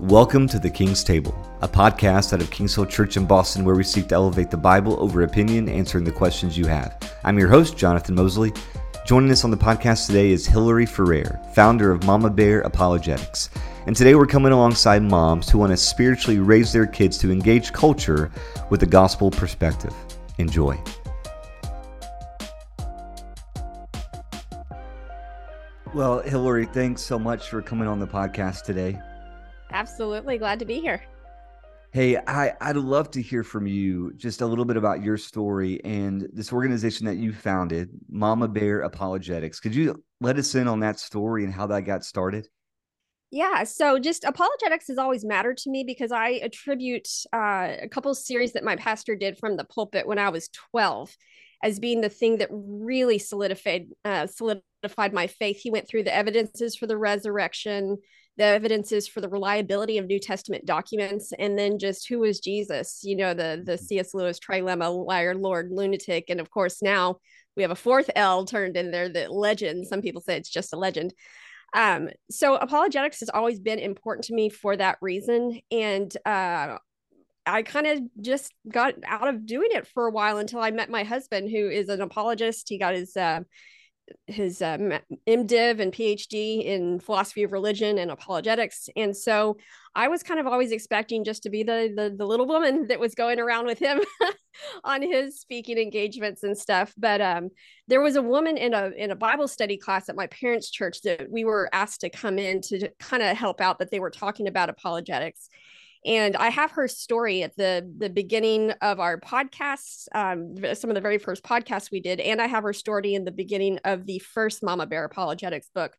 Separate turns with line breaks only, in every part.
Welcome to the King's Table, a podcast out of Kings Hill Church in Boston where we seek to elevate the Bible over opinion, answering the questions you have. I'm your host, Jonathan Mosley. Joining us on the podcast today is Hillary Ferrer, founder of Mama Bear Apologetics. And today we're coming alongside moms who want to spiritually raise their kids to engage culture with a gospel perspective. Enjoy. Well, Hillary, thanks so much for coming on the podcast today.
Absolutely. Glad to be here.
Hey, I, I'd love to hear from you just a little bit about your story and this organization that you founded, Mama Bear Apologetics. Could you let us in on that story and how that got started?
Yeah, so just apologetics has always mattered to me because I attribute uh, a couple series that my pastor did from the pulpit when I was 12 as being the thing that really solidified uh, solidified my faith. He went through the evidences for the resurrection, the evidences for the reliability of New Testament documents, and then just who is Jesus? You know, the the C.S. Lewis trilemma: liar, Lord, lunatic, and of course now we have a fourth L turned in there, the legend. Some people say it's just a legend. Um, so apologetics has always been important to me for that reason, and uh, I kind of just got out of doing it for a while until I met my husband, who is an apologist. He got his uh, his uh, MDiv and PhD in philosophy of religion and apologetics. And so I was kind of always expecting just to be the the, the little woman that was going around with him on his speaking engagements and stuff. But um, there was a woman in a in a Bible study class at my parents' church that we were asked to come in to kind of help out that they were talking about apologetics and I have her story at the the beginning of our podcasts, um, some of the very first podcasts we did, and I have her story in the beginning of the first Mama Bear Apologetics book,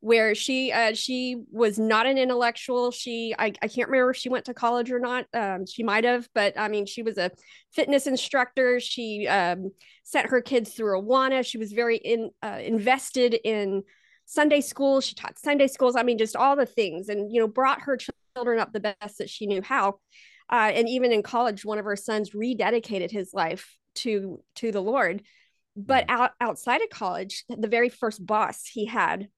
where she uh, she was not an intellectual. She I, I can't remember if she went to college or not. Um, she might have, but I mean, she was a fitness instructor. She um, sent her kids through Awana. She was very in uh, invested in Sunday school. She taught Sunday schools. I mean, just all the things, and you know, brought her children up the best that she knew how. Uh, and even in college, one of her sons rededicated his life to to the Lord. But mm. out outside of college, the very first boss he had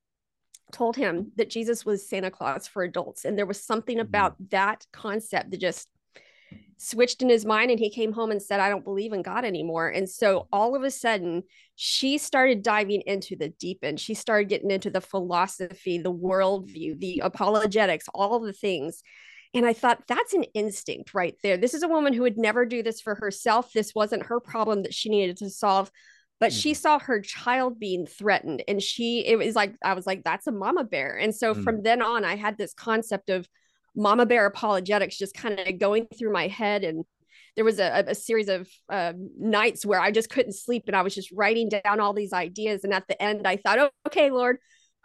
told him that Jesus was Santa Claus for adults, and there was something mm-hmm. about that concept that just switched in his mind and he came home and said i don't believe in god anymore. And so all of a sudden she started diving into the deep end. She started getting into the philosophy the worldview the apologetics all the things. And i thought that's an instinct right there. This is a woman who would never do this for herself. This wasn't her problem that she needed to solve. But mm. she saw her child being threatened and she it was like i was like that's a mama bear. And so mm. from then on i had this concept of mama bear apologetics just kind of going through my head and there was a, a series of uh, nights where i just couldn't sleep and i was just writing down all these ideas and at the end i thought oh, okay lord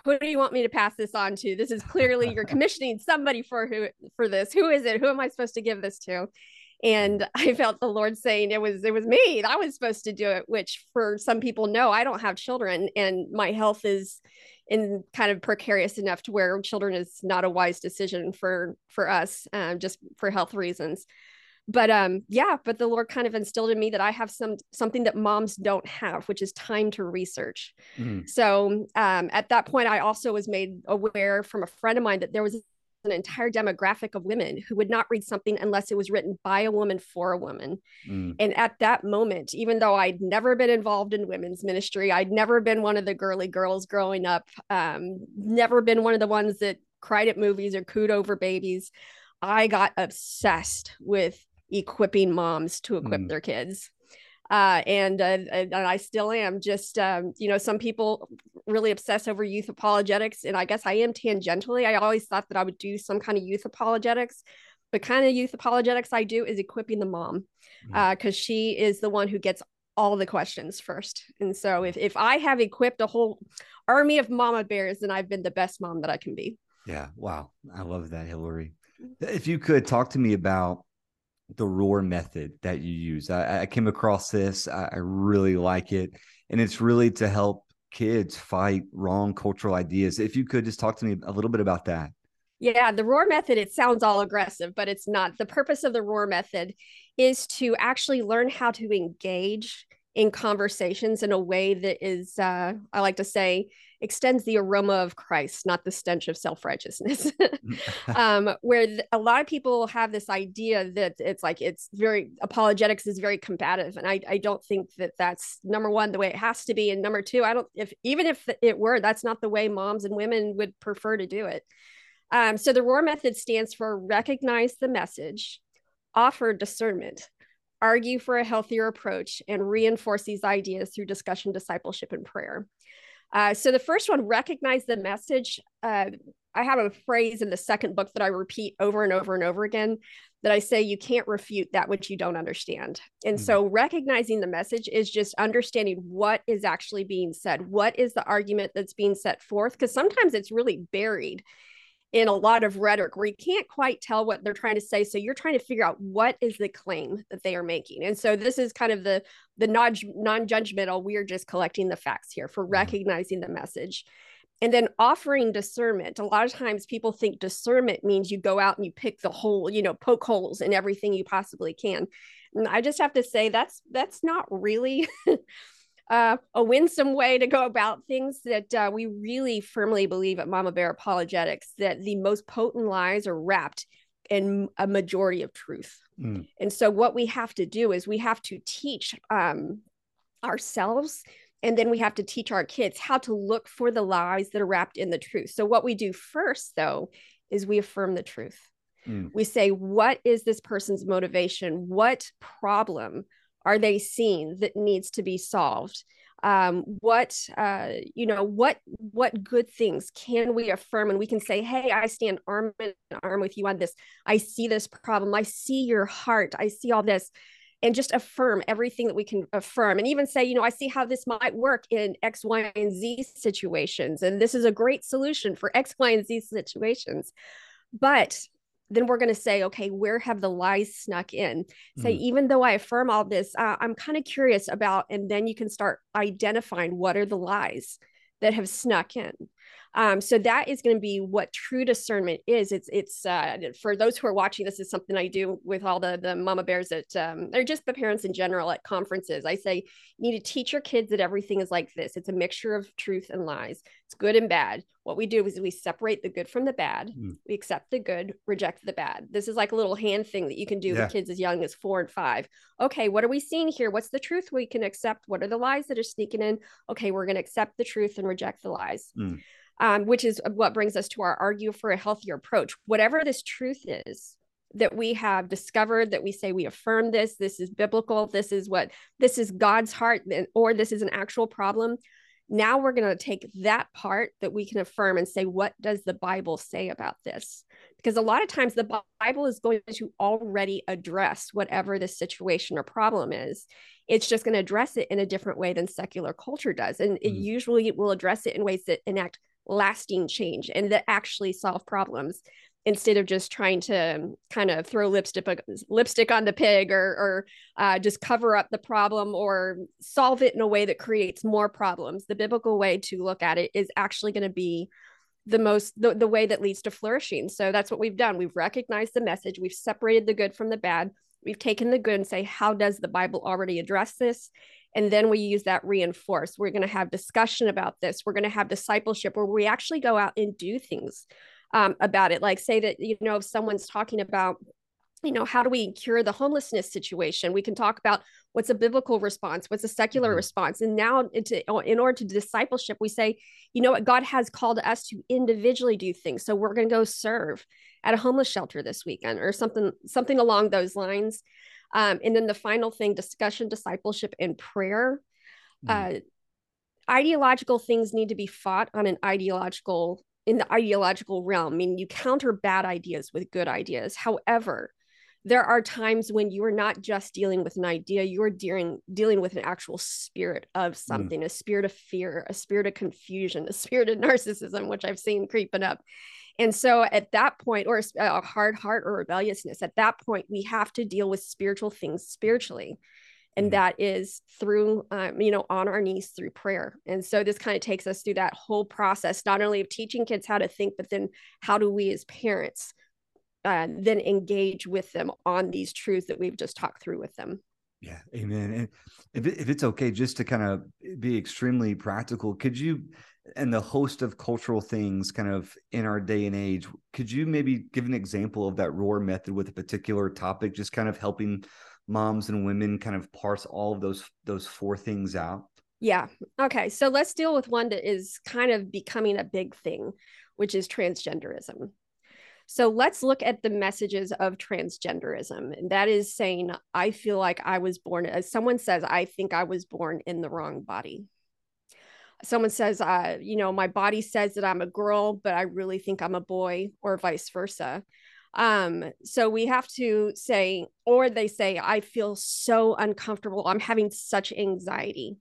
who do you want me to pass this on to? This is clearly you're commissioning somebody for who for this. Who is it? Who am i supposed to give this to? And i felt the lord saying it was it was me. I was supposed to do it which for some people no i don't have children and my health is in kind of precarious enough to where children is not a wise decision for for us um, just for health reasons but um yeah but the lord kind of instilled in me that i have some something that moms don't have which is time to research mm-hmm. so um at that point i also was made aware from a friend of mine that there was an entire demographic of women who would not read something unless it was written by a woman for a woman. Mm. And at that moment, even though I'd never been involved in women's ministry, I'd never been one of the girly girls growing up, um, never been one of the ones that cried at movies or cooed over babies. I got obsessed with equipping moms to equip mm. their kids uh, and, uh, and I still am. Just um, you know, some people really obsess over youth apologetics, and I guess I am tangentially. I always thought that I would do some kind of youth apologetics. The kind of youth apologetics I do is equipping the mom, because mm. uh, she is the one who gets all the questions first. And so if if I have equipped a whole army of mama bears, then I've been the best mom that I can be.
Yeah. Wow. I love that, Hillary. If you could talk to me about the roar method that you use. I, I came across this. I, I, really like it. And it's really to help kids fight wrong cultural ideas. If you could just talk to me a little bit about that.
Yeah, the roar method, it sounds all aggressive, but it's not. The purpose of the roar method is to actually learn how to engage in conversations in a way that is, uh, I like to say, extends the aroma of Christ, not the stench of self righteousness. um, where th- a lot of people have this idea that it's like it's very apologetics is very combative, and I I don't think that that's number one the way it has to be, and number two, I don't if even if it were, that's not the way moms and women would prefer to do it. Um, so the ROAR method stands for recognize the message, offer discernment, argue for a healthier approach, and reinforce these ideas through discussion, discipleship, and prayer. Uh, so the first one, recognize the message. Uh, I have a phrase in the second book that I repeat over and over and over again that I say you can't refute that which you don't understand. And mm-hmm. so recognizing the message is just understanding what is actually being said. What is the argument that's being set forth? Because sometimes it's really buried in a lot of rhetoric where you can't quite tell what they're trying to say so you're trying to figure out what is the claim that they are making. And so this is kind of the the non non-judgmental we're just collecting the facts here for mm-hmm. recognizing the message. And then offering discernment. A lot of times people think discernment means you go out and you pick the hole you know poke holes in everything you possibly can. And i just have to say that's that's not really uh, a winsome way to go about things that uh, we really firmly believe at Mama Bear Apologetics that the most potent lies are wrapped in a majority of truth. Mm. And so, what we have to do is we have to teach um, ourselves and then we have to teach our kids how to look for the lies that are wrapped in the truth. So, what we do first, though, is we affirm the truth. Mm. We say, What is this person's motivation? What problem are they seeing that needs to be solved? Um, what uh, you know what what good things can we affirm? And we can say hey i stand arm in arm with you on this. I see this problem. I see your heart. I see all this. And just affirm everything that we can affirm. And even say you know i see how this might work in x y and z situations. And this is a great solution for x y and z situations. But then we're going to say, okay, where have the lies snuck in? Say, mm-hmm. even though I affirm all this, uh, I'm kind of curious about, and then you can start identifying what are the lies that have snuck in. Um, so that is going to be what true discernment is. It's it's uh, for those who are watching. This is something I do with all the the mama bears that um, they're just the parents in general at conferences. I say you need to teach your kids that everything is like this. It's a mixture of truth and lies. It's good and bad. What we do is we separate the good from the bad. Mm. We accept the good, reject the bad. This is like a little hand thing that you can do yeah. with kids as young as four and five. Okay, what are we seeing here? What's the truth we can accept? What are the lies that are sneaking in? Okay, we're going to accept the truth and reject the lies. Mm um, which is what brings us to our argue for a healthier approach. Whatever this truth is that we have discovered, that we say we affirm this, this is biblical, this is what this is God's heart, or this is an actual problem. Now we're going to take that part that we can affirm and say, what does the Bible say about this? Because a lot of times the Bible is going to already address whatever the situation or problem is. It's just going to address it in a different way than secular culture does. And it mm. usually will address it in ways that enact lasting change and that actually solve problems instead of just trying to kind of throw lipstick lipstick on the pig or or uh, just cover up the problem or solve it in a way that creates more problems. The biblical way to look at it is actually going to be the most the, the way that leads to flourishing. So that's what we've done. We've recognized the message. We've separated the good from the bad. We've taken the good and say, how does the Bible already address this? And then we use that reinforce. We're going to have discussion about this. We're going to have discipleship where we actually go out and do things um, about it. Like say that you know if someone's talking about you know how do we cure the homelessness situation? We can talk about what's a biblical response what's a secular mm-hmm. response. And now into, in order to discipleship we say you know what? God has called us to individually do things. So we're going to go serve at a homeless shelter this weekend or something something along those lines um, and then the final thing discussion, discipleship, and prayer. Mm. Uh, ideological things need to be fought on an ideological in the ideological realm. I mean, you counter bad ideas with good ideas. However, there are times when you are not just dealing with an idea, you are dealing dealing with an actual spirit of mm. something, mm. a spirit of fear, a spirit of confusion, a spirit of narcissism, which I've seen creeping up. And so at that point, or a hard heart or rebelliousness, at that point, we have to deal with spiritual things spiritually. And mm-hmm. that is through, um, you know, on our knees through prayer. And so this kind of takes us through that whole process, not only of teaching kids how to think, but then how do we as parents uh, then engage with them on these truths that we've just talked through with them.
Yeah, amen. And if, it, if it's okay, just to kind of be extremely practical, could you, and the host of cultural things kind of in our day and age, could you maybe give an example of that ROAR method with a particular topic, just kind of helping moms and women kind of parse all of those those four things out?
Yeah. Okay. So let's deal with one that is kind of becoming a big thing, which is transgenderism. So let's look at the messages of transgenderism. And that is saying, I feel like I was born, as someone says, I think I was born in the wrong body. Someone says, uh, you know, my body says that I'm a girl, but I really think I'm a boy, or vice versa. Um, so we have to say, or they say, I feel so uncomfortable. I'm having such anxiety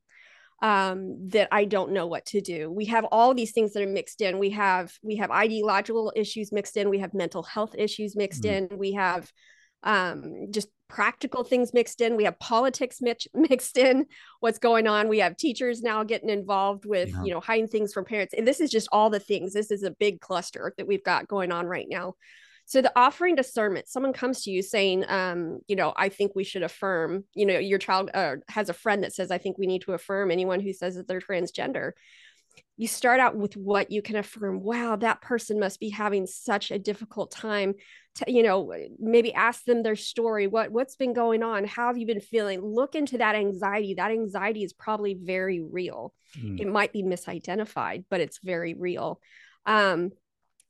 um, that I don't know what to do. We have all these things that are mixed in. We have we have ideological issues mixed in. We have mental health issues mixed mm-hmm. in. We have um, just practical things mixed in. We have politics mix, mixed in. What's going on? We have teachers now getting involved with yeah. you know hiding things from parents. And this is just all the things. This is a big cluster that we've got going on right now. So the offering discernment, someone comes to you saying, um, you know, I think we should affirm, you know, your child uh, has a friend that says, I think we need to affirm anyone who says that they're transgender. You start out with what you can affirm. Wow, that person must be having such a difficult time. To, you know, maybe ask them their story. What what's been going on? How have you been feeling? Look into that anxiety. That anxiety is probably very real. Mm. It might be misidentified, but it's very real. Um,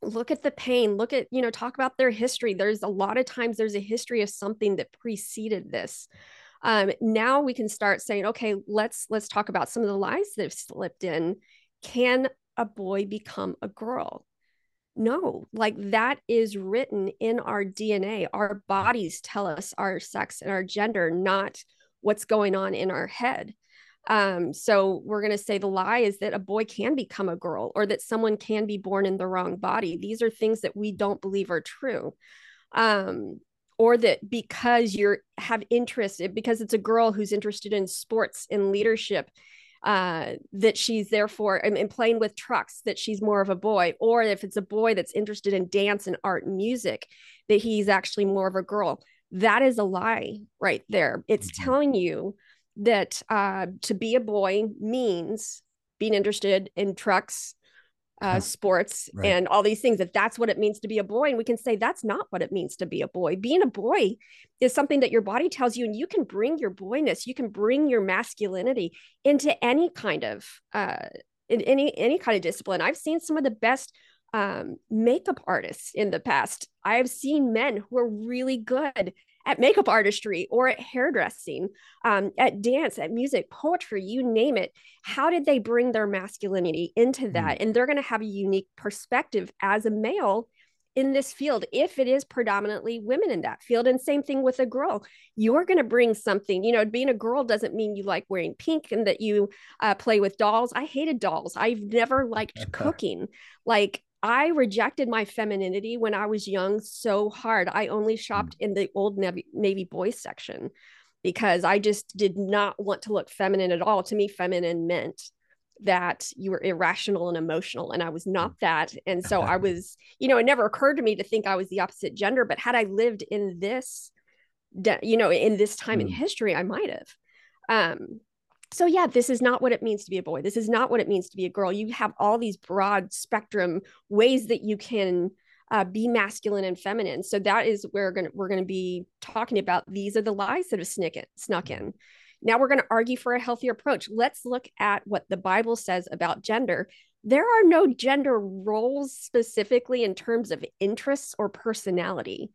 look at the pain look at you know talk about their history there's a lot of times there's a history of something that preceded this um, now we can start saying okay let's let's talk about some of the lies that have slipped in can a boy become a girl no like that is written in our dna our bodies tell us our sex and our gender not what's going on in our head um, so we're going to say the lie is that a boy can become a girl or that someone can be born in the wrong body. These are things that we don't believe are true. Um, or that because you're have interest because it's a girl who's interested in sports and leadership uh, that she's therefore and, and playing with trucks that she's more of a boy or if it's a boy that's interested in dance and art and music that he's actually more of a girl that is a lie right there it's mm-hmm. telling you that uh, to be a boy means being interested in trucks, uh, sports, right. and all these things. If that's what it means to be a boy, and we can say that's not what it means to be a boy. Being a boy is something that your body tells you, and you can bring your boyness, you can bring your masculinity into any kind of uh, in any any kind of discipline. I've seen some of the best um, makeup artists in the past. I've seen men who are really good at makeup artistry or at hairdressing, um, at dance, at music, poetry, you name it. How did they bring their masculinity into mm. that? Mm. And they're going to have a unique perspective as a male in this field if it is predominantly women in that field and same thing with a girl you're going to bring something you know being a girl doesn't mean you like wearing pink and that you uh, play with dolls i hated dolls i've never liked cooking like I rejected my femininity when I was young so hard. I only hmm. shopped in the old Navy, Navy boys section because I just did not want to look feminine at all. To me, feminine meant that you were irrational and emotional, and I was not hmm. that. And so I was, you know, it never occurred to me to think I was the opposite gender. But had I lived in this, you know, in this time mm. in history, I might have. Um, so yeah this is not what it means to be a boy. This is not what it means to be a girl. You have all these broad spectrum ways that you can uh, be masculine and feminine. So that is where we're gonna, we're going to be talking about. These are the lies that have snuck in, snuck in. Now we're going to argue for a healthier approach. Let's look at what the bible says about gender. There are no gender roles specifically in terms of interests or personality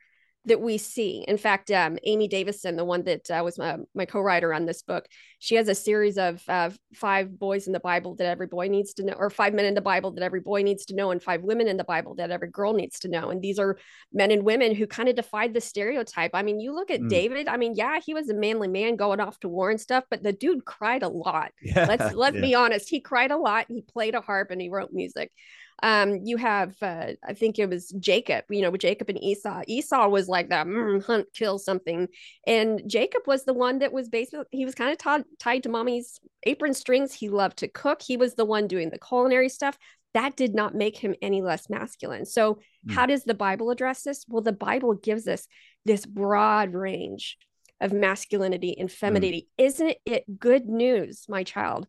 that we see. In fact, um, Amy Davison, the one that uh, was my, my, co-writer on this book, she has a series of uh, five boys in the Bible that every boy needs to know, or five men in the Bible that every boy needs to know, and five women in the Bible that every girl needs to know. And these are men and women who kind of defied the stereotype. I mean, you look at mm. David. I mean, yeah, he was a manly man going off to war and stuff, but the dude cried a lot. Yeah, let's let's yeah. be honest. He cried a lot. He played a harp and he wrote music um you have uh, i think it was jacob you know with jacob and esau. Esau was like that mm, hunt kill something. And jacob was the one that was basically he was kind of t- tied to mommy's apron strings. He loved to cook. He was the one doing the culinary stuff. That did not make him any less masculine. So mm. how does the bible address this? Well the bible gives us this broad range of masculinity and femininity. Mm. Isn't it good news, my child,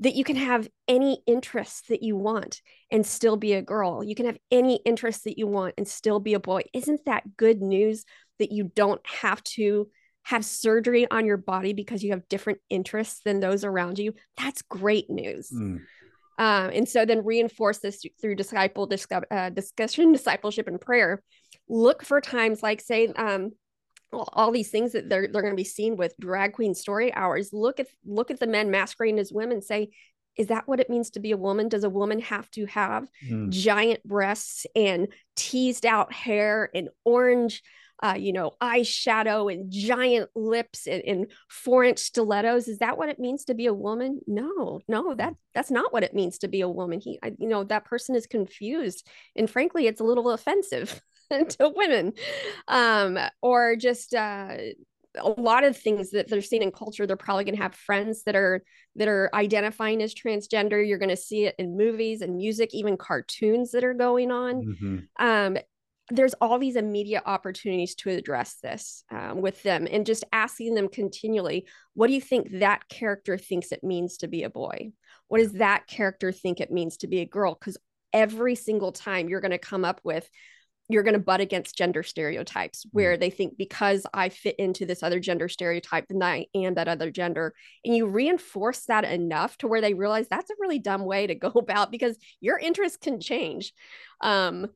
that you can have any interests that you want and still be a girl? You can have any interests that you want and still be a boy. Isn't that good news that you don't have to have surgery on your body because you have different interests than those around you? That's great news. Mm. Um, and so then reinforce this through disciple discuss, uh, discussion, discipleship, and prayer. Look for times like say um, all these things that they're they're going to be seen with drag queen story hours. Look at look at the men masquerading as women. Say, is that what it means to be a woman? Does a woman have to have mm. giant breasts and teased out hair and orange uh, you know, eyeshadow and giant lips and, and four inch stilettos. Is that what it means to be a woman? No, no, that that's not what it means to be a woman. He, I, you know, that person is confused, and frankly, it's a little offensive to women, um, or just. Uh, a lot of things that they're seeing in culture they're probably going to have friends that are that are identifying as transgender you're going to see it in movies and music even cartoons that are going on mm-hmm. um, there's all these immediate opportunities to address this um, with them and just asking them continually what do you think that character thinks it means to be a boy what does that character think it means to be a girl because every single time you're going to come up with you're going to butt against gender stereotypes mm. where they think because I fit into this other gender stereotype, then I am that other gender. And you reinforce that enough to where they realize that's a really dumb way to go about because your interests can change. Um,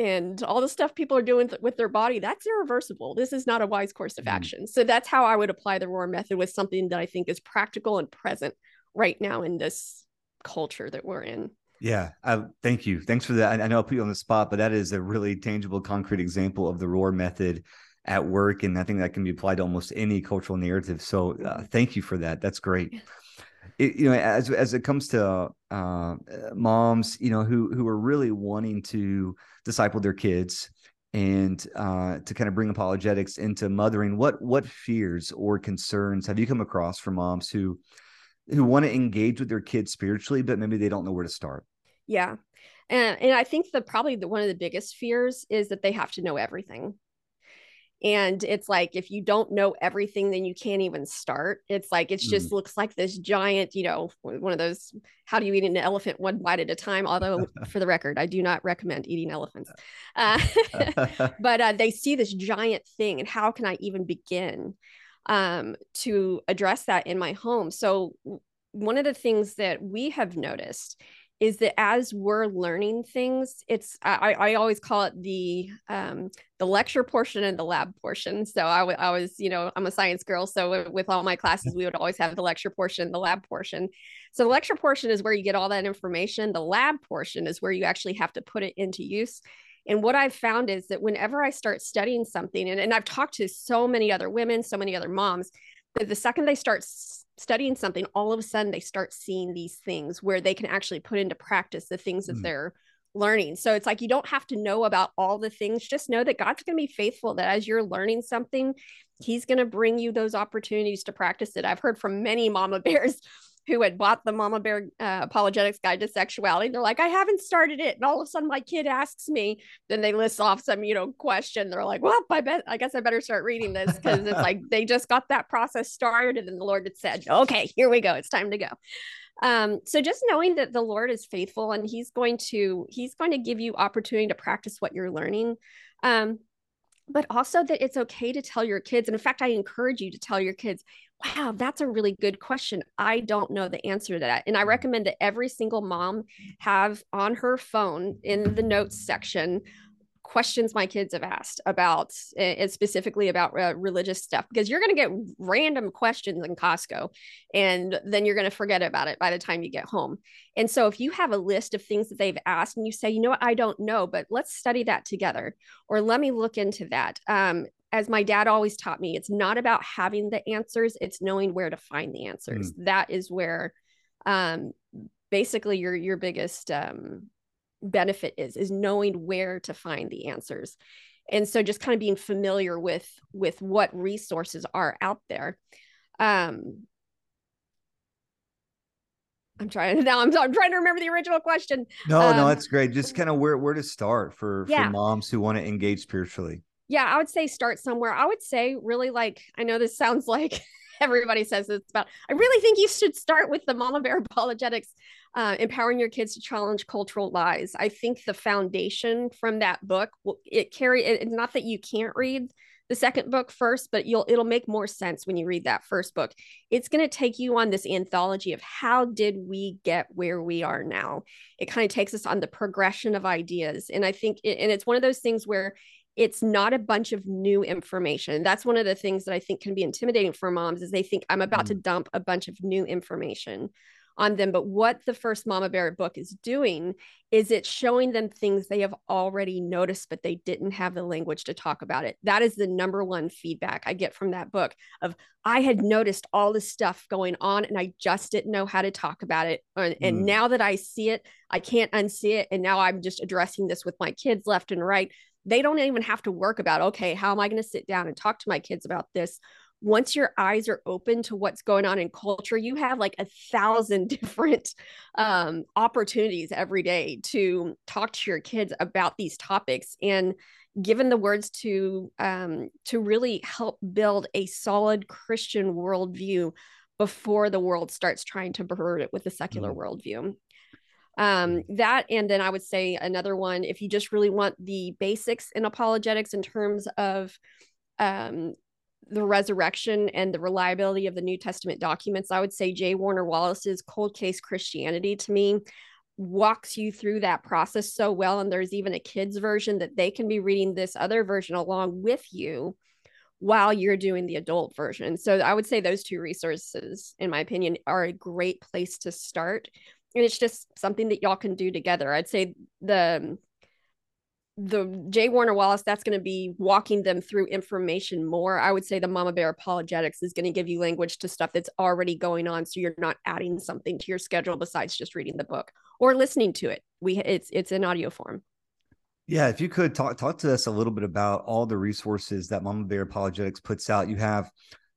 and all the stuff people are doing th- with their body that's irreversible. This is not a wise course of mm. action. So that's how i would apply the roar method with something that i think is practical and present right now in this culture that we're in.
Yeah uh, thank you. Thanks for that. I, I know i put you on the spot but that is a really tangible concrete example of the roar method at work and i think that can be applied to almost any cultural narrative. So uh, thank you for that. That's great it, you know as as it comes to uh, moms you know who who are really wanting to disciple their kids and uh, to kind of bring apologetics into mothering what what fears or concerns have you come across from moms who who want to engage with their kids spiritually but maybe they don't know where to start?
Yeah. And and i think the probably the one of the biggest fears is that they have to know everything and it's like if you don't know everything then you can't even start. It's like it just mm. looks like this giant you know one of those how do you eat an elephant one bite at a time? Although for the record i do not recommend eating elephants. Uh, but uh, they see this giant thing and how can i even begin um, to address that in my home? So one of the things that we have noticed is that as we're learning things, it's I, I always call it the um, the lecture portion and the lab portion. So I, w- I was, you know, I'm a science girl. So with all my classes, we would always have the lecture portion, the lab portion. So the lecture portion is where you get all that information. The lab portion is where you actually have to put it into use. And what I've found is that whenever I start studying something, and, and I've talked to so many other women, so many other moms, that the second they start studying something, all of a sudden they start seeing these things where they can actually put into practice the things that mm. they're learning. So it's like you don't have to know about all the things, just know that God's going to be faithful, that as you're learning something, He's going to bring you those opportunities to practice it. I've heard from many mama bears who had bought the Mama Bear uh, Apologetics Guide to Sexuality. They're like, I haven't started it. And all of a sudden, my kid asks me, then they list off some, you know, question. They're like, well, I bet, I guess I better start reading this because it's like they just got that process started. And the Lord had said, okay, here we go. It's time to go. Um, so just knowing that the Lord is faithful and He's going to He's going to give you opportunity to practice what you're learning. Um, but also that it's okay to tell your kids. And in fact, I encourage you to tell your kids, wow, that's a really good question. I don't know the answer to that. And I mm. recommend that every single mom have on her phone in the notes section questions my kids have asked about and specifically about uh, religious stuff because you're going to get random questions in Costco and then you're going to forget about it by the time you get home. And so if you have a list of things that they've asked and you say, you know what, I don't know, but let's study that together or let me look into that. Um, as my dad always taught me, it's not about having the answers, it's knowing where to find the answers. Mm. That is where um, basically your your biggest um, benefit is is knowing where to find the answers. And so just kind of being familiar with with what resources are out there. Um, I'm trying to now. I'm, I'm trying to remember the original question.
No, um, no, that's great. Just kind of where where to start for yeah. for moms who want to engage spiritually
Yeah, I would say start somewhere. I would say really like I know this sounds like everybody says it's about. I really think you should start with the Mama Bear apologetics, uh, empowering your kids to challenge cultural lies. I think the foundation from that book, it carry. It's not that you can't read the second book first, but you'll it'll make more sense when you read that first book. It's going to take you on this anthology of how did we get where we are now. It kind of takes us on the progression of ideas, and I think, and it's one of those things where it's not a bunch of new information. That's one of the things that I think can be intimidating for moms is they think I'm about mm. to dump a bunch of new information on them. But what the first Mama Bear book is doing is it's showing them things they have already noticed, but they didn't have the language to talk about it. That is the number one feedback I get from that book of I had noticed all this stuff going on and I just didn't know how to talk about it. And, and mm. now that I see it, I can't unsee it. And now I'm just addressing this with my kids left and right they don't even have to work about okay how am i going to sit down and talk to my kids about this once your eyes are open to what's going on in culture you have like a thousand different um, opportunities every day to talk to your kids about these topics and given the words to um, to really help build a solid christian worldview before the world starts trying to pervert it with a secular mm. worldview um, that and then i would say another one if you just really want the basics in apologetics in terms of um, the resurrection and the reliability of the new testament documents i would say J. Warner Wallace's cold case christianity to me walks you through that process so well and there's even a kids version that they can be reading this other version along with you while you're doing the adult version. So i would say those two resources in my opinion are a great place to start it's just something that y'all can do together. I'd say the the J. Warner Wallace, that's going to be walking them through information more. I would say the Mama Bear Apologetics is going to give you language to stuff that's already going on, so you're not adding something to your schedule besides just reading the book or listening to it. We it's it's in audio form.
Yeah, if you could talk talk to us a little bit about all the resources that Mama Bear Apologetics puts out. You have,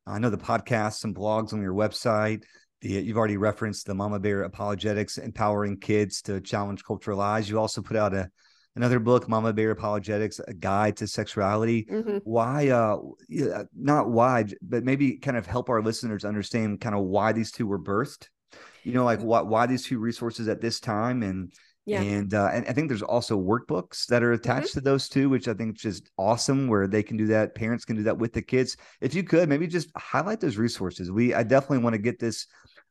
I know the podcasts and blogs on your website the, you've already referenced the Mama Bear Apologetics, empowering kids to challenge cultural lies. You also put out a another book, Mama Bear Apologetics, a guide to sexuality. Mm-hmm. Why, uh, not why, but maybe kind of help our listeners understand kind of why these two were birthed. You know, like why why these two resources at this time, and yeah. and uh, and I think there's also workbooks that are attached mm-hmm. to those two, which I think is just awesome, where they can do that. Parents can do that with the kids. If you could, maybe just highlight those resources. We I definitely want to get this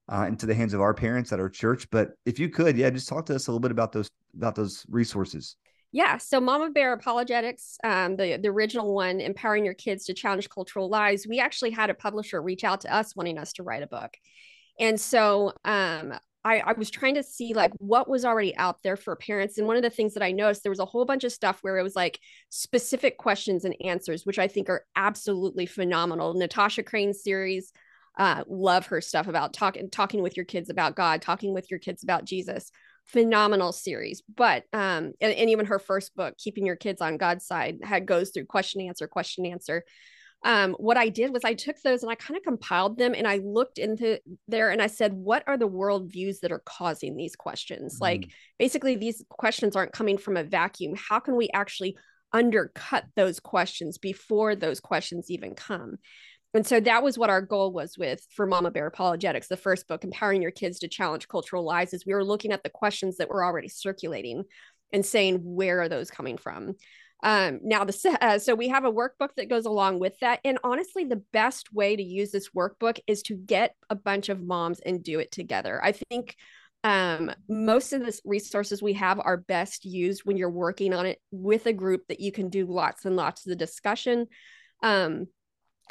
uh, into the hands of our parents at our church. But if you could, yeah, just talk to us a little bit about those about those resources.
Yeah, so Mama Bear Apologetics, um, the the original one, empowering your kids to challenge cultural lies. We actually had a publisher reach out to us wanting us to write a book, and so um, I, I was trying to see like what was already out there for parents. And one of the things that I noticed, there was a whole bunch of stuff where it was like specific questions and answers, which I think are absolutely phenomenal. Natasha Crain's series, uh, love her stuff about talking talking with your kids about God, talking with your kids about Jesus. Phenomenal series, but um, and, and even her first book, Keeping Your Kids on God's Side, had goes through question answer question answer. Um, what I did was I took those and I kind of compiled them and I looked into there and I said, what are the worldviews that are causing these questions? Mm-hmm. Like basically, these questions aren't coming from a vacuum. How can we actually undercut those questions before those questions even come? And so that was what our goal was with for mama bear apologetics the first book empowering your kids to challenge cultural lies is we were looking at the questions that were already circulating and saying where are those coming from? Um, now the uh, so we have a workbook that goes along with that and honestly the best way to use this workbook is to get a bunch of moms and do it together. I think um, most of the resources we have are best used when you're working on it with a group that you can do lots and lots of the discussion. Um,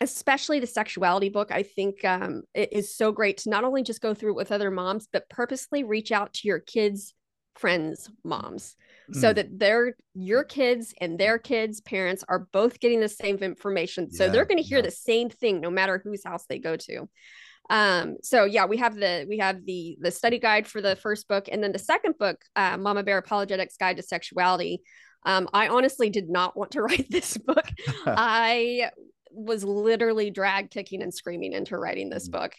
especially the sexuality book i think um, it is so great to not only just go through it with other moms but purposely reach out to your kids friends moms mm. so that their your kids and their kids parents are both getting the same information so yeah, they're going to hear yeah. the same thing no matter whose house they go to um so yeah we have the we have the the study guide for the first book and then the second book uh, mama bear apologetics guide to sexuality um, I honestly did not want to write this book. I was literally drag kicking and screaming into writing this mm. book.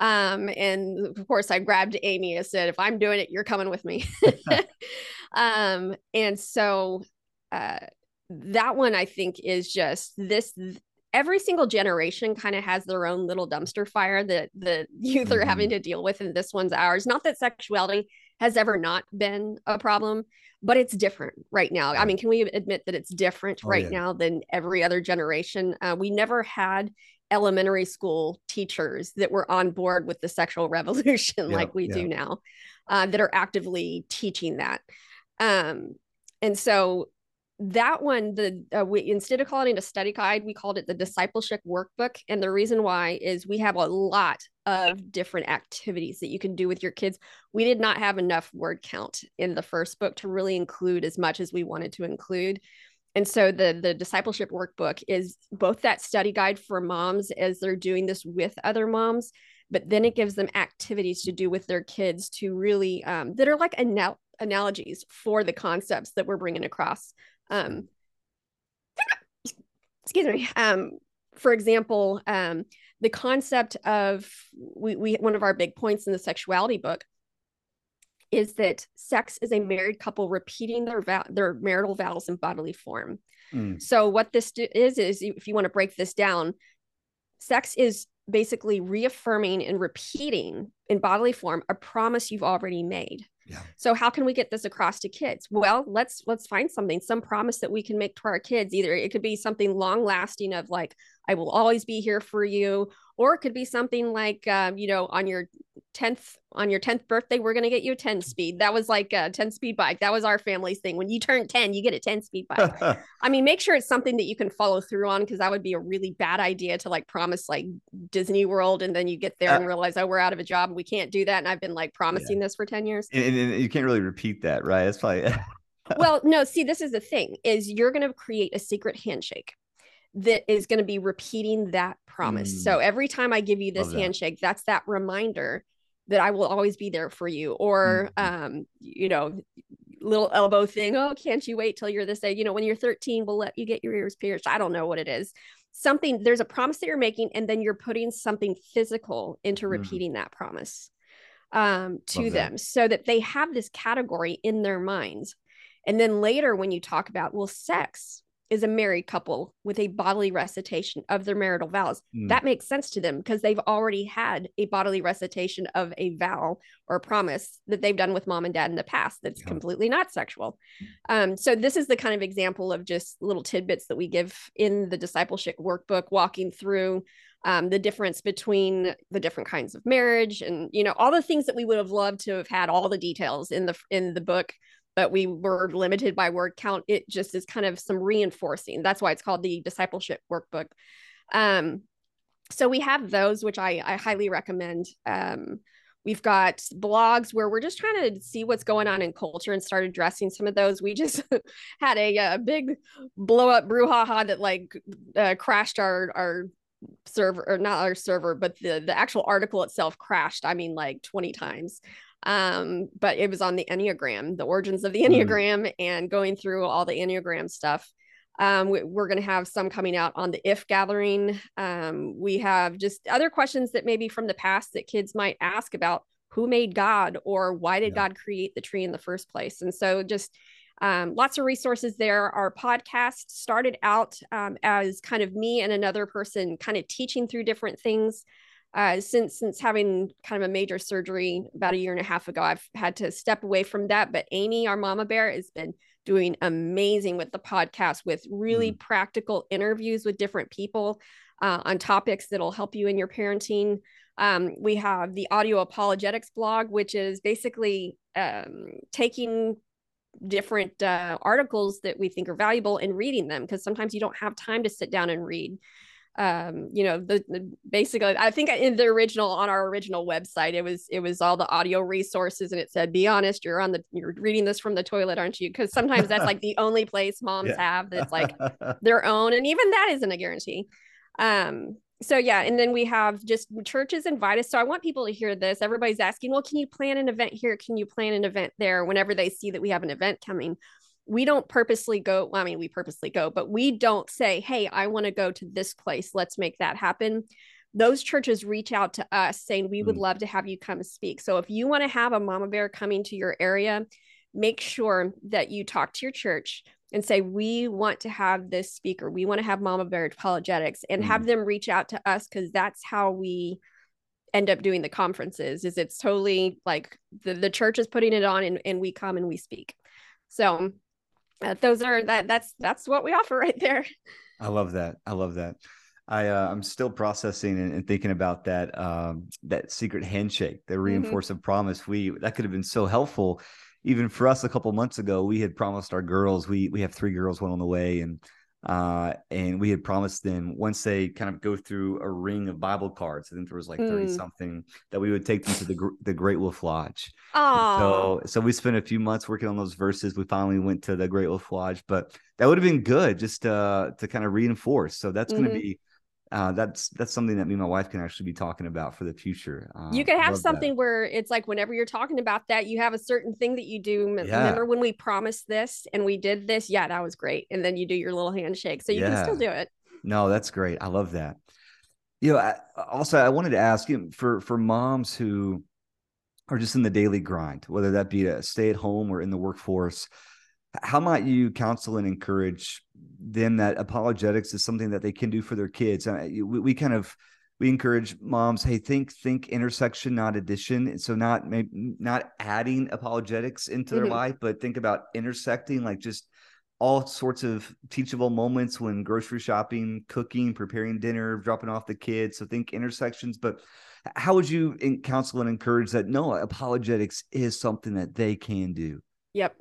Um, and of course, I grabbed Amy and said, if I'm doing it, you're coming with me. um, and so uh, that one I think is just this every single generation kind of has their own little dumpster fire that the youth are having mm-hmm. to deal with and this one's ours not that sexuality has ever not been a problem but it's different right now i mean can we admit that it's different oh, right yeah. now than every other generation uh, we never had elementary school teachers that were on board with the sexual revolution yeah, like we yeah. do now uh, that are actively teaching that um, and so that one the uh, we instead of calling it a study guide we called it the discipleship workbook and the reason why is we have a lot of different activities that you can do with your kids. We did not have enough word count in the first book to really include as much as we wanted to include. And so the the discipleship workbook is both that study guide for moms as they're doing this with other moms but then it gives them activities to do with their kids to really um, that are like anal- analogies for the concepts that we're bringing across um, excuse me. Um, for example, um, the concept of we, we one of our big points in the sexuality book is that sex is a married couple repeating their vow, their marital vows in bodily form. Mm. So what this is is if you want to break this down, sex is basically reaffirming and repeating in bodily form a promise you've already made. Yeah. So how can we get this across to kids? Well, let's let's find something, some promise that we can make to our kids. Either it could be something long lasting of like I will always be here for you, or it could be something like um, you know on your 10th on your 10th birthday we're going to get you a 10 speed. That was like a 10 speed bike. That was our family's thing. When you turn 10 you get a 10 speed bike. I mean make sure it's something that you can follow through on because that would be a really bad idea to like promise like disney world and then you get there uh, and realize oh we're out of a job we can't do that and i've been like promising yeah. this for 10 years.
And, and, you can't really repeat that right? That's probably
well no see this is the thing is you're going to create a secret handshake that is going to be repeating that promise. Mm. So every time I give you this that. handshake, that's that reminder that I will always be there for you. Or, mm. um, you know, little elbow thing. Oh, can't you wait till you're this age? You know, when you're 13, we'll let you get your ears pierced. I don't know what it is. Something there's a promise that you're making, and then you're putting something physical into mm. repeating mm. that promise um, to Love them that. so that they have this category in their minds. And then later, when you talk about, well, sex, is a married couple with a bodily recitation of their marital vows. Mm. That makes sense to them because they've already had a bodily recitation of a vow or a promise that they've done with mom and dad in the past that's yeah. completely not sexual. Um, so, this is the kind of example of just little tidbits that we give in the discipleship workbook, walking through um, the difference between the different kinds of marriage and you know all the things that we would have loved to have had all the details in the in the book but we were limited by word count it just is kind of some reinforcing. That's why it's called the discipleship workbook. Um, so we have those which i, I highly recommend. Um, we've got blogs where we're just trying to see what's going on in culture and start addressing some of those. We just had a, a big blow up brouhaha that like uh, crashed our our server or not our server but the the actual article itself crashed i mean like 20 times um, but it was on the Enneagram, the origins of the mm. Enneagram, mm. and going through all the Enneagram stuff. Um, we, are going to have some coming out on the if gathering. Um, we have just other questions that maybe from the past that kids might ask about who made God or why did yeah. God create the tree in the first place. And so just um, lots of resources there. Our podcast started out um, as kind of me and another person kind of teaching through different things uh, since since having kind of a major surgery about a year and a half ago, I've had to step away from that. But Amy, our mama bear, has been doing amazing with the podcast with really mm. practical interviews with different people uh, on topics that'll help you in your parenting. Um, we have the audio apologetics blog, which is basically um, taking different uh, articles that we think are valuable and reading them because sometimes you don't have time to sit down and read um you know the, the, basically i think in the original on our original website it was it was all the audio resources and it said be honest you're on the you're reading this from the toilet aren't you? Because sometimes that's like the only place moms yeah. have that's like their own and even that isn't a guarantee. Um so yeah and then we have just churches invite us. So i want people to hear this. Everybody's asking well can you plan an event here? Can you plan an event there? whenever they see that we have an event coming we don't purposely go well, i mean we purposely go but we don't say hey i want to go to this place. Let's make that happen. Those churches reach out to us saying we would mm. love to have you come speak. So if you want to have a mama bear coming to your area make sure that you talk to your church and say, we want to have this speaker, we want to have Mama Bear Apologetics, and mm. have them reach out to us because that's how we end up doing the conferences is it's totally like the, the church is putting it on and, and we come and we speak. So uh, those are that that's that's what we offer right there
i love that i love that I uh, I'm still processing and, and, thinking about that um, that secret handshake, the reinforcement mm-hmm. promise. We that could have been so helpful, even for us a couple months ago. We had promised our girls. We we have three girls, one on the way, and uh, and we had promised them once they kind of go through a ring of Bible cards, I think there was like 30 mm. something that we would take them to the the Great Wolf Lodge. So so we spent a few months working on those verses. We finally went to the Great Wolf Lodge, but that would have been good just uh, to kind of reinforce. So that's mm-hmm. going to be uh, that's that's something that me and my wife can actually be talking about for the future. Uh,
you could have something that. where it's like whenever you're talking about that, you have a certain thing that you do. Yeah. Remember when we promised this and we did this? Yeah, that was great. And then you do your little handshake, so you yeah. can still do it.
No, that's great. I love that. You know, I, also I wanted to ask you for for moms who are just in the daily grind, whether that be a stay at home or in the workforce how might you counsel and encourage them that apologetics is something that they can do for their kids? Uh, we, we, kind of we encourage moms hey think think intersection not addition. So not maybe not adding apologetics into mm-hmm. their life but think about intersecting like just all sorts of teachable moments when grocery shopping cooking preparing dinner dropping off the kids. So think intersections. But how would you counsel and encourage that no apologetics is something that they can do?
Yep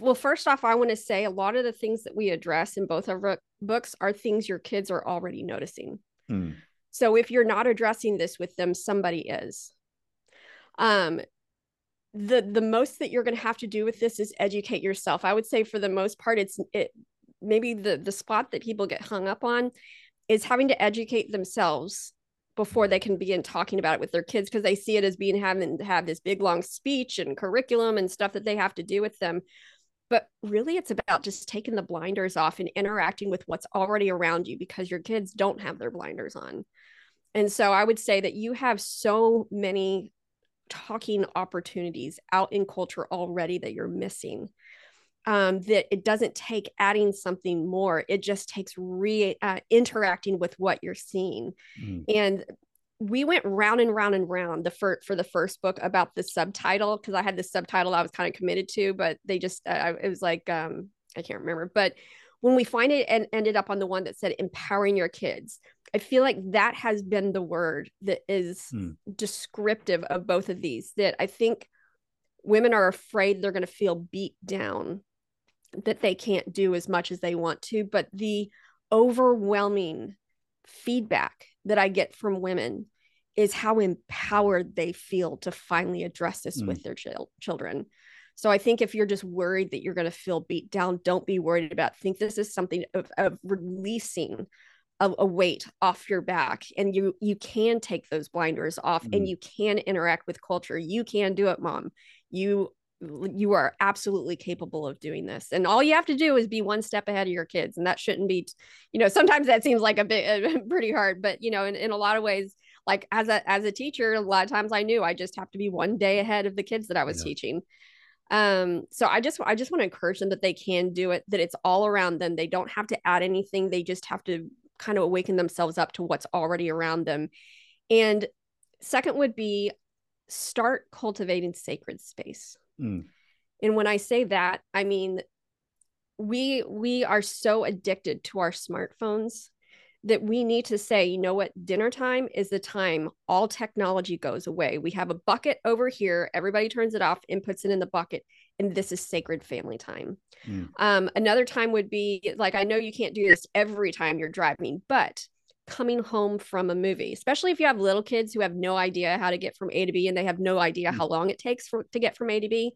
well, first off, I want to say a lot of the things that we address in both of our books are things your kids are already noticing. Hmm. So if you're not addressing this with them, somebody is. Um, the the most that you're going to have to do with this is educate yourself. I would say for the most part, it's it maybe the the spot that people get hung up on is having to educate themselves before they can begin talking about it with their kids because they see it as being having to have this big long speech and curriculum and stuff that they have to do with them but really it's about just taking the blinders off and interacting with what's already around you because your kids don't have their blinders on. And so i would say that you have so many talking opportunities out in culture already that you're missing um, that it doesn't take adding something more. It just takes re uh, interacting with what you're seeing. Mm. and we went round and round and round the for for the first book about the subtitle because I had the subtitle I was kind of committed to, but they just uh, it was like um I can't remember, but when we find it and ended up on the one that said empowering your kids, I feel like that has been the word that is hmm. descriptive of both of these. That I think women are afraid they're going to feel beat down, that they can't do as much as they want to, but the overwhelming feedback that I get from women is how empowered they feel to finally address this mm. with their ch- children. So I think if you're just worried that you're going to feel beat down, don't be worried about. Think this is something of, of releasing a, a, weight off your back, and you you can take those blinders off, mm. and you can interact with culture. You can do it, mom. You you are absolutely capable of doing this and all you have to do is be one step ahead of your kids and that shouldn't be you know sometimes that seems like a bit pretty hard but you know in, in a lot of ways like as a as a teacher a lot of times i knew i just have to be one day ahead of the kids that i was yeah. teaching. Um so i just i just want to encourage them that they can do it that it's all around them they don't have to add anything they just have to kind of awaken themselves up to what's already around them. And second would be start cultivating sacred space Mm. And when I say that, I mean we we are so addicted to our smartphones that we need to say, you know what, dinner time is the time all technology goes away. We have a bucket over here, everybody turns it off and puts it in the bucket, and this is sacred family time. Mm. Um, another time would be like, I know you can't do this every time you're driving, but coming home from a movie, especially if you have little kids who have no idea how to get from A to B and they have no idea mm. how long it takes for, to get from A to B.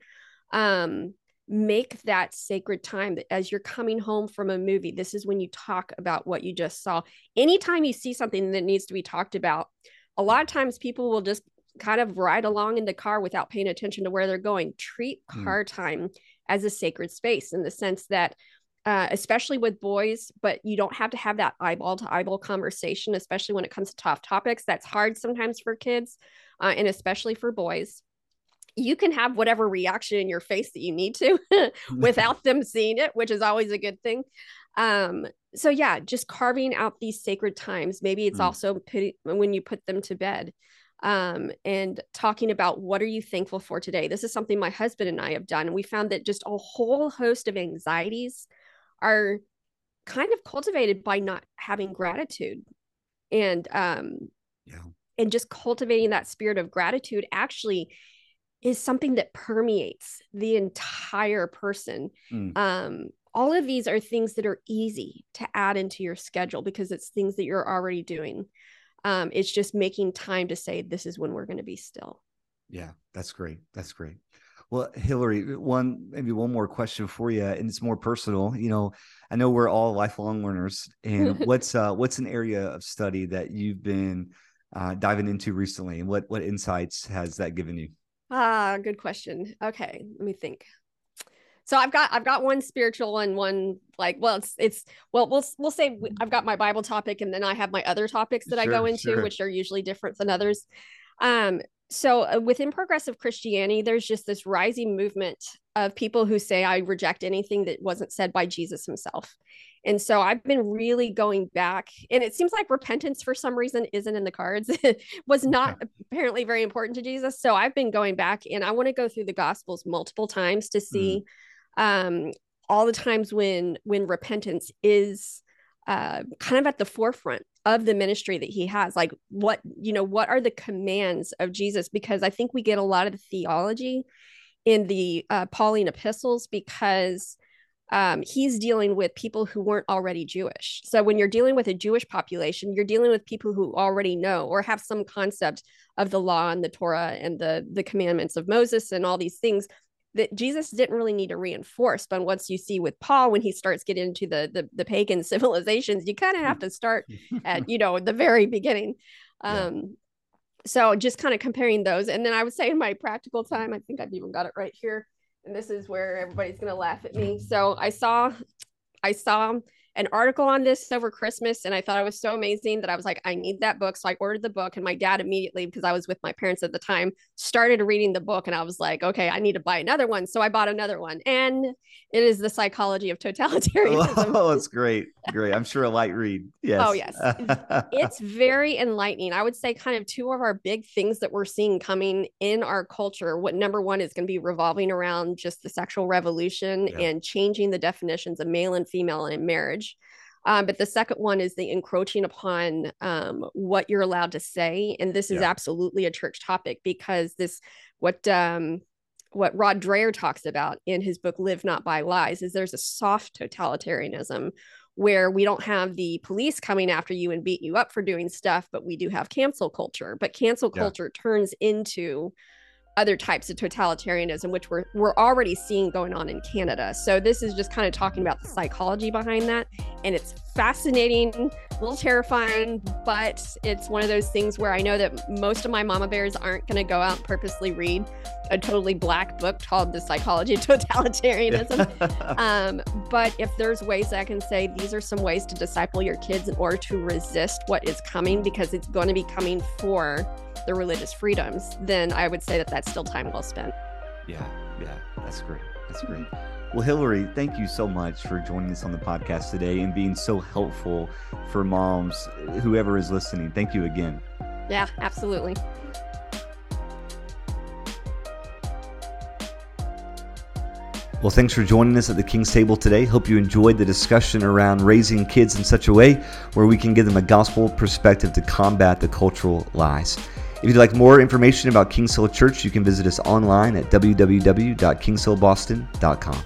Um, make that sacred time that as you're coming home from a movie, this is when you talk about what you just saw. Anytime you see something that needs to be talked about, a lot of times people will just kind of ride along in the car without paying attention to where they're going. Treat mm. car mm. time as a sacred space in the sense that uh, especially with boys, but you don't have to have that eyeball to eyeball conversation, especially when it comes to tough topics. That's hard sometimes for kids uh, and especially for boys. you can have whatever reaction in your face that you need to without them seeing it, which is always a good thing. Um, so yeah, just carving out these sacred times. Maybe it's mm. also put, when you put them to bed. Um, and talking about what are you thankful for today? This is something my husband and I have done. And we found that just a whole host of anxieties are kind of cultivated by not having gratitude. And um yeah. and just cultivating that spirit of gratitude actually is something that permeates the entire person. Mm. Um, all of these are things that are easy to add into your schedule because it's things that you're already doing. Um, it's just making time to say, this is when we're going to be still.
Yeah, that's great. That's great. Well, Hillary, one maybe one more question for you, and it's more personal. You know, I know we're all lifelong learners, and what's uh, what's an area of study that you've been uh, diving into recently, and what what insights has that given you?
Ah, good question. Okay, let me think. So I've got I've got one spiritual and one like well it's it's well we'll we'll say I've got my Bible topic and then I have my other topics that sure, I go into sure. which are usually different than others. Um so uh, within progressive Christianity there's just this rising movement of people who say I reject anything that wasn't said by Jesus himself. And so I've been really going back, and it seems like repentance for some reason isn't in the cards. it was not apparently very important to Jesus. So I've been going back and I want to go through the gospels multiple times to see mm. um, all the times when when repentance is uh, kind of at the forefront of the ministry that he has. Like what, you know, what are the commands of Jesus? Because I think we get a lot of the theology in the uh, Pauline epistles because um, he's dealing with people who weren't already Jewish. So when you're dealing with a Jewish population, you're dealing with people who already know or have some concept of the law and the Torah and the the commandments of Moses and all these things that Jesus didn't really need to reinforce. But once you see with Paul, when he starts getting into the the, the pagan civilizations, you kind of have to start at you know the very beginning. Um, yeah. So just kind of comparing those, and then I would say in my practical time, I think I've even got it right here and this is where everybody's going to laugh at me. So I saw I saw an article on this over Christmas, and I thought it was so amazing that I was like, I need that book. So I ordered the book, and my dad immediately, because I was with my parents at the time, started reading the book, and I was like, okay, I need to buy another one. So I bought another one, and it is the psychology of totalitarianism.
Oh, it's great, great. I'm sure a light read. Yes.
Oh yes, it's very enlightening. I would say kind of two of our big things that we're seeing coming in our culture. What number one is going to be revolving around just the sexual revolution yeah. and changing the definitions of male and female in marriage. Um, but the second one is the encroaching upon um, what you're allowed to say, and this is yeah. absolutely a church topic because this what um, what Rod Dreher talks about in his book "Live Not by Lies" is there's a soft totalitarianism where we don't have the police coming after you and beat you up for doing stuff, but we do have cancel culture. But cancel yeah. culture turns into other types of totalitarianism, which we're we're already seeing going on in Canada. So this is just kind of talking about the psychology behind that, and it's fascinating, a little terrifying, but it's one of those things where I know that most of my mama bears aren't going to go out and purposely read a totally black book called The Psychology of Totalitarianism. um, but if there's ways I can say these are some ways to disciple your kids in order to resist what is coming, because it's going to be coming for the religious freedoms, then I would say that that's still time well spent.
Yeah, yeah, that's great. That's great. Well, Hillary, thank you so much for joining us on the podcast today and being so helpful for moms, whoever is listening. Thank you again.
Yeah, absolutely.
Well, thanks for joining us at the King's Table today. Hope you enjoyed the discussion around raising kids in such a way where we can give them a gospel perspective to combat the cultural lies. If you'd like more information about Kings Hill Church, you can visit us online at www.kingshillboston.com.